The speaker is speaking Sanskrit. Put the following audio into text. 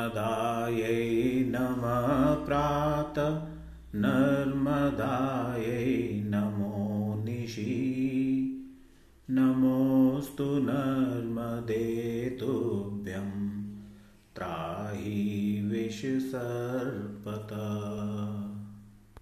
नर्मदायै नम प्रात। नर्मदायै नमो निशि। नमोऽस्तु नर्मदे तुभ्यं। त्राहि विषसर्पत